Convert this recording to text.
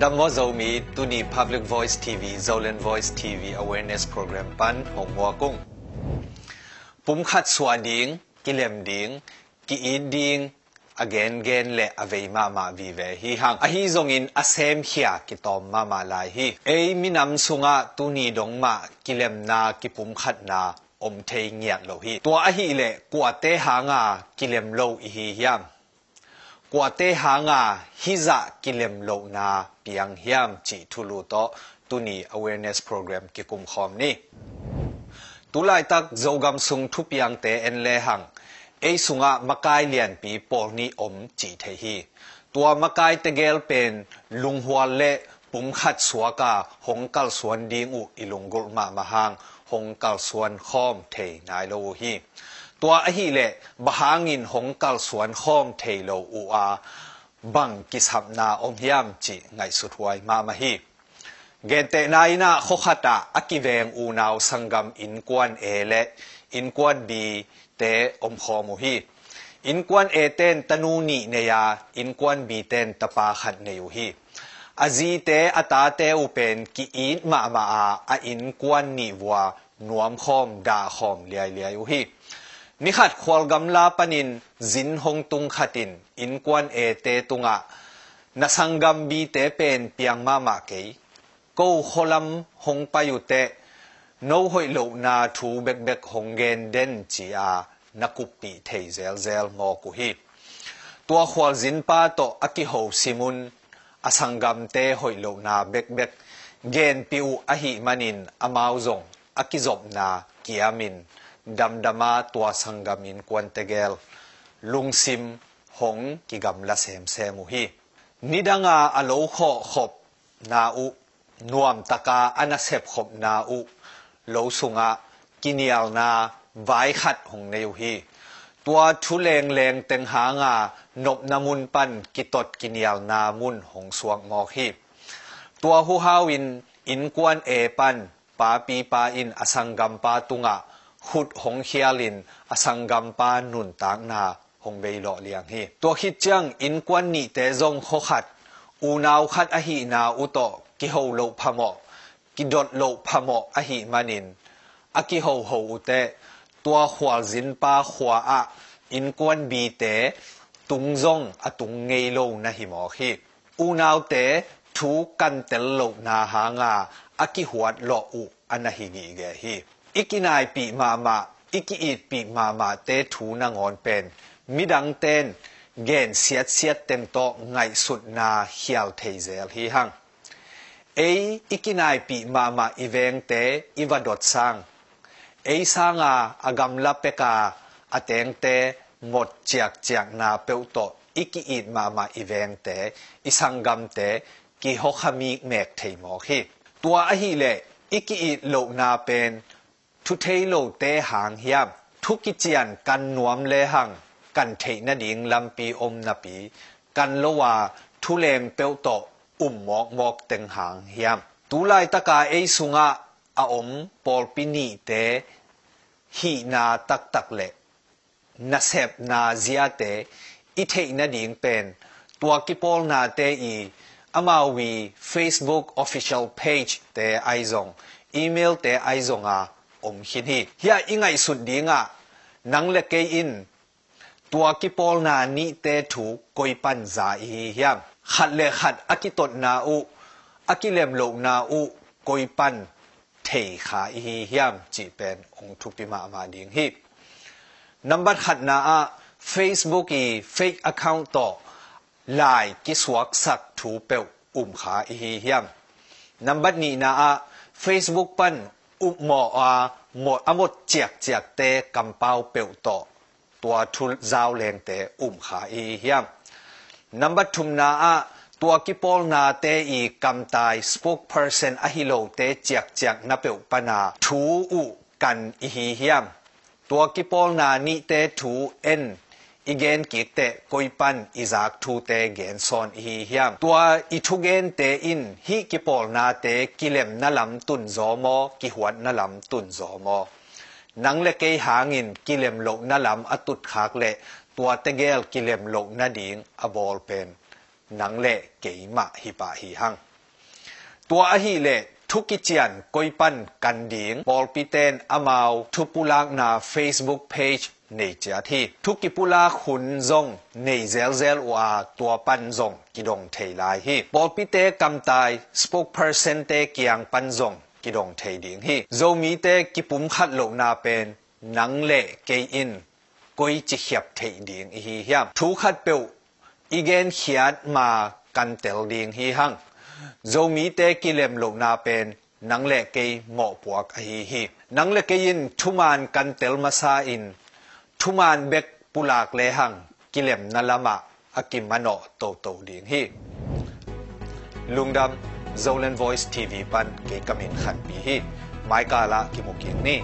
Dango zomi tuni Public Voice TV Zolan Voice TV Awareness Program pan Hong Wa Kong. Pum khat swa ding, kilem ding, ki in ding, again gen le avei mama vive hi hang. Ahi zong in asem hia ki tom mama lai hi. Ei minam sunga tuni dong ma kilem na ki pum khat na om te ngiat lo hi. Tua ahi le kuate hanga kilem lo ihi yam. กว่าเตหางาฮิจะกิเลมโลนาเปียงเฮียมจิทุลุโตตุนี awareness program กิกุมคอมนี่ตุลายตักโจกำสุงทุเปียงเตเอ็นเลหังเอสุงะมกายเลียนปีปอนีอมจิเทฮีตัวมกายเตเกลเป็นลุงหัวเลปุ่มขัดสวกาหงกัลสวนดีงอุอิลุงกุลมามะหังหงกัลสวนคอมเทนายโลฮี ตัวอหิเลบหางินหงกลสวนข้องเทโลอูอาบังกิสับนาองยามจิไงสุดวัยมามาฮีเกเตนายนาโคขตาอกิเวงอูนาวสังกัมอินกวนเอเลอินกวนบีเตอมคอมุฮีอินกวนเอเตนตนูนีเนียอินกวนบีเตนตปาขัดเนยุฮีอาจีเตอตาเตอุเป็นกีอินมามาอาอินกวนนีวัวนวมคอมดาคอมเลียเลียยุฮี มิขัดควอลกำลาปนินจินหงตุงขัดินอินกวนเอเตตุงะนสังกัมบีเตเป็นเปียงมามาเกยกูฮอลัมหงปายุเตโนหอยลูนาทูเบกเบกหงเกนเดนจีอานักุปีเทเซลเซลงอกุฮีตัวควอลจินปาโตอกิโฮซิมุนอสังกัมเตหอยลูนาเบกเบกเกนปิวอหิมันินอมาวซงอกิจบนาเกียมิน ดัมดามาตัวสังกัมินควนเตเกลลุงซิมหงกิกัมละเซมเซมุฮีนิดังอาอโลโคขบนาอุนวมตะกาอนาเซบขบนาอุโลสุงะกินียลนาไว้ขัดหงในยู่ฮีตัวทุเลงเลงเต็งหางานบนามุนปันกิตดกินียาวนามุนหงสวงงอกฮีตัวหูฮาวินอินกวนเอปันปาปีปาอินอสังกัมปาตุงะ ขุดหงเฮียลินอสังกัมปานุนตางนาหงเบยโลเลียงฮีตัวคิดจังอินกวนนี่เตจงโคขัดอูนาวขัดอหินาอุโตกิโฮโลพะโมกิดดโลพะโมอหิมานินอากิโฮโฮอุเตตัวขวาจินปาขวาอะอินกวนบีเตตุงซงอตุงเงโลนะหิมอขีอูนาวเตทูกันเตลโลนาหางาอากิหวดโลอุอันนะหิงีเกฮี อีกนายปีมามาอีกอีดปีมามาเตถูนางอนเป็นมิดังเต้นเงินเสียดเสียดเต็มโตไงสุดนาเฮียวเทเซลฮีหังเออีกนายปีมามาอีเวงเตอีวดดสังเอสังอาอากมลับเปกาอเตงเตหมดจากจากนาเปวโตอีกอีดมามาอีเวงเตอีสังกรมเตกิฮกขมีเมกเทมอฮีตัวอหิเลอีกอีดโลกนาเป็น ทุเทโลเตหางเฮียทุกิจียนกันหนวมเลหังกันเทนดิงลำปีอมนปี กันละว่าทุเลมเปียวโตอุ่มหมอกหมอกตึงหางเฮียมตุไลตะกาเอสุงะอาอมปอลปินีเตหีนาตักตักเล็กนาเซบนาเซียเตอิเทนดิงเป็นตัวกิปอลนาเตอีอามาวี Facebook Official Page เตไอซงอีเมลเตไอซงอา อมขินีเฮียอิงไงสุดดีงะนังเลเกอินตัวกิปอลนานิเตถูกกอยปันใจาอีเฮียมขัดเลขัดอากิตดนาอุอากิเลมโลนาอุกอยปันเทขาอีเฮียมจีเป็นองทุกติมามาดิงฮินับบัตรขัดนาอา Facebook อี fake account ต่อไลายกิสวักสักถูเปลอุ้มขาอีเฮียมนับบัตรนี้นาอา Facebook ปั้น บัตทุมนาอะตัวกิปอลนาเตอีกำตาย spokesperson อหิโลเตเจียกเจียกนับเปวปนาทูอุกันอีฮิฮิยมตัวกิปอลนานิเตทูเอ็น อีเกนกิเตกอยปันอิจากทูเตเกนซอนอีฮิฮิยมตัวอีทุเกนเตอินฮิกิปอลนาเตกิเลมนลำตุนโซโมกิหวดนลำตุนโซโมนังเลเกยหางินกิเลมโลนลำอตุดขากเลตัวเตเกลกิเลมโลนาดิงอบอลเป็นนังเลเกยมะฮิปะฮิหังตัวอหิเล ทุกกิจยันกอยปันกันดิงปอลปิเตนอามาวทุปุลากนา Facebook page ในเจ้าที่ทุกกิปุลาขุนซงในเซลเซลว่าตัวปันซงกิดงเทลายฮีปอลปิเตกำตาย spokesperson เตเกียงปันซงกิดงเทดิงฮีโซมีเตกิปุมขัดโลนาเป็นนังเละเกอินกอยจิเขียบเทดิงฮีเฮียมทุกขัดเปวอีเกนเขียดมากันเตลดิงฮีหัง zomi te kilem lo na pen nang le ke mo puak a hi hi nang le ke in thuman kan tel masa in thuman bek pulak le hang kilem na lama akim mano to to ding hi lungdam zolen voice tv pan ke kamin khan pi hi mai kala ki mo king ni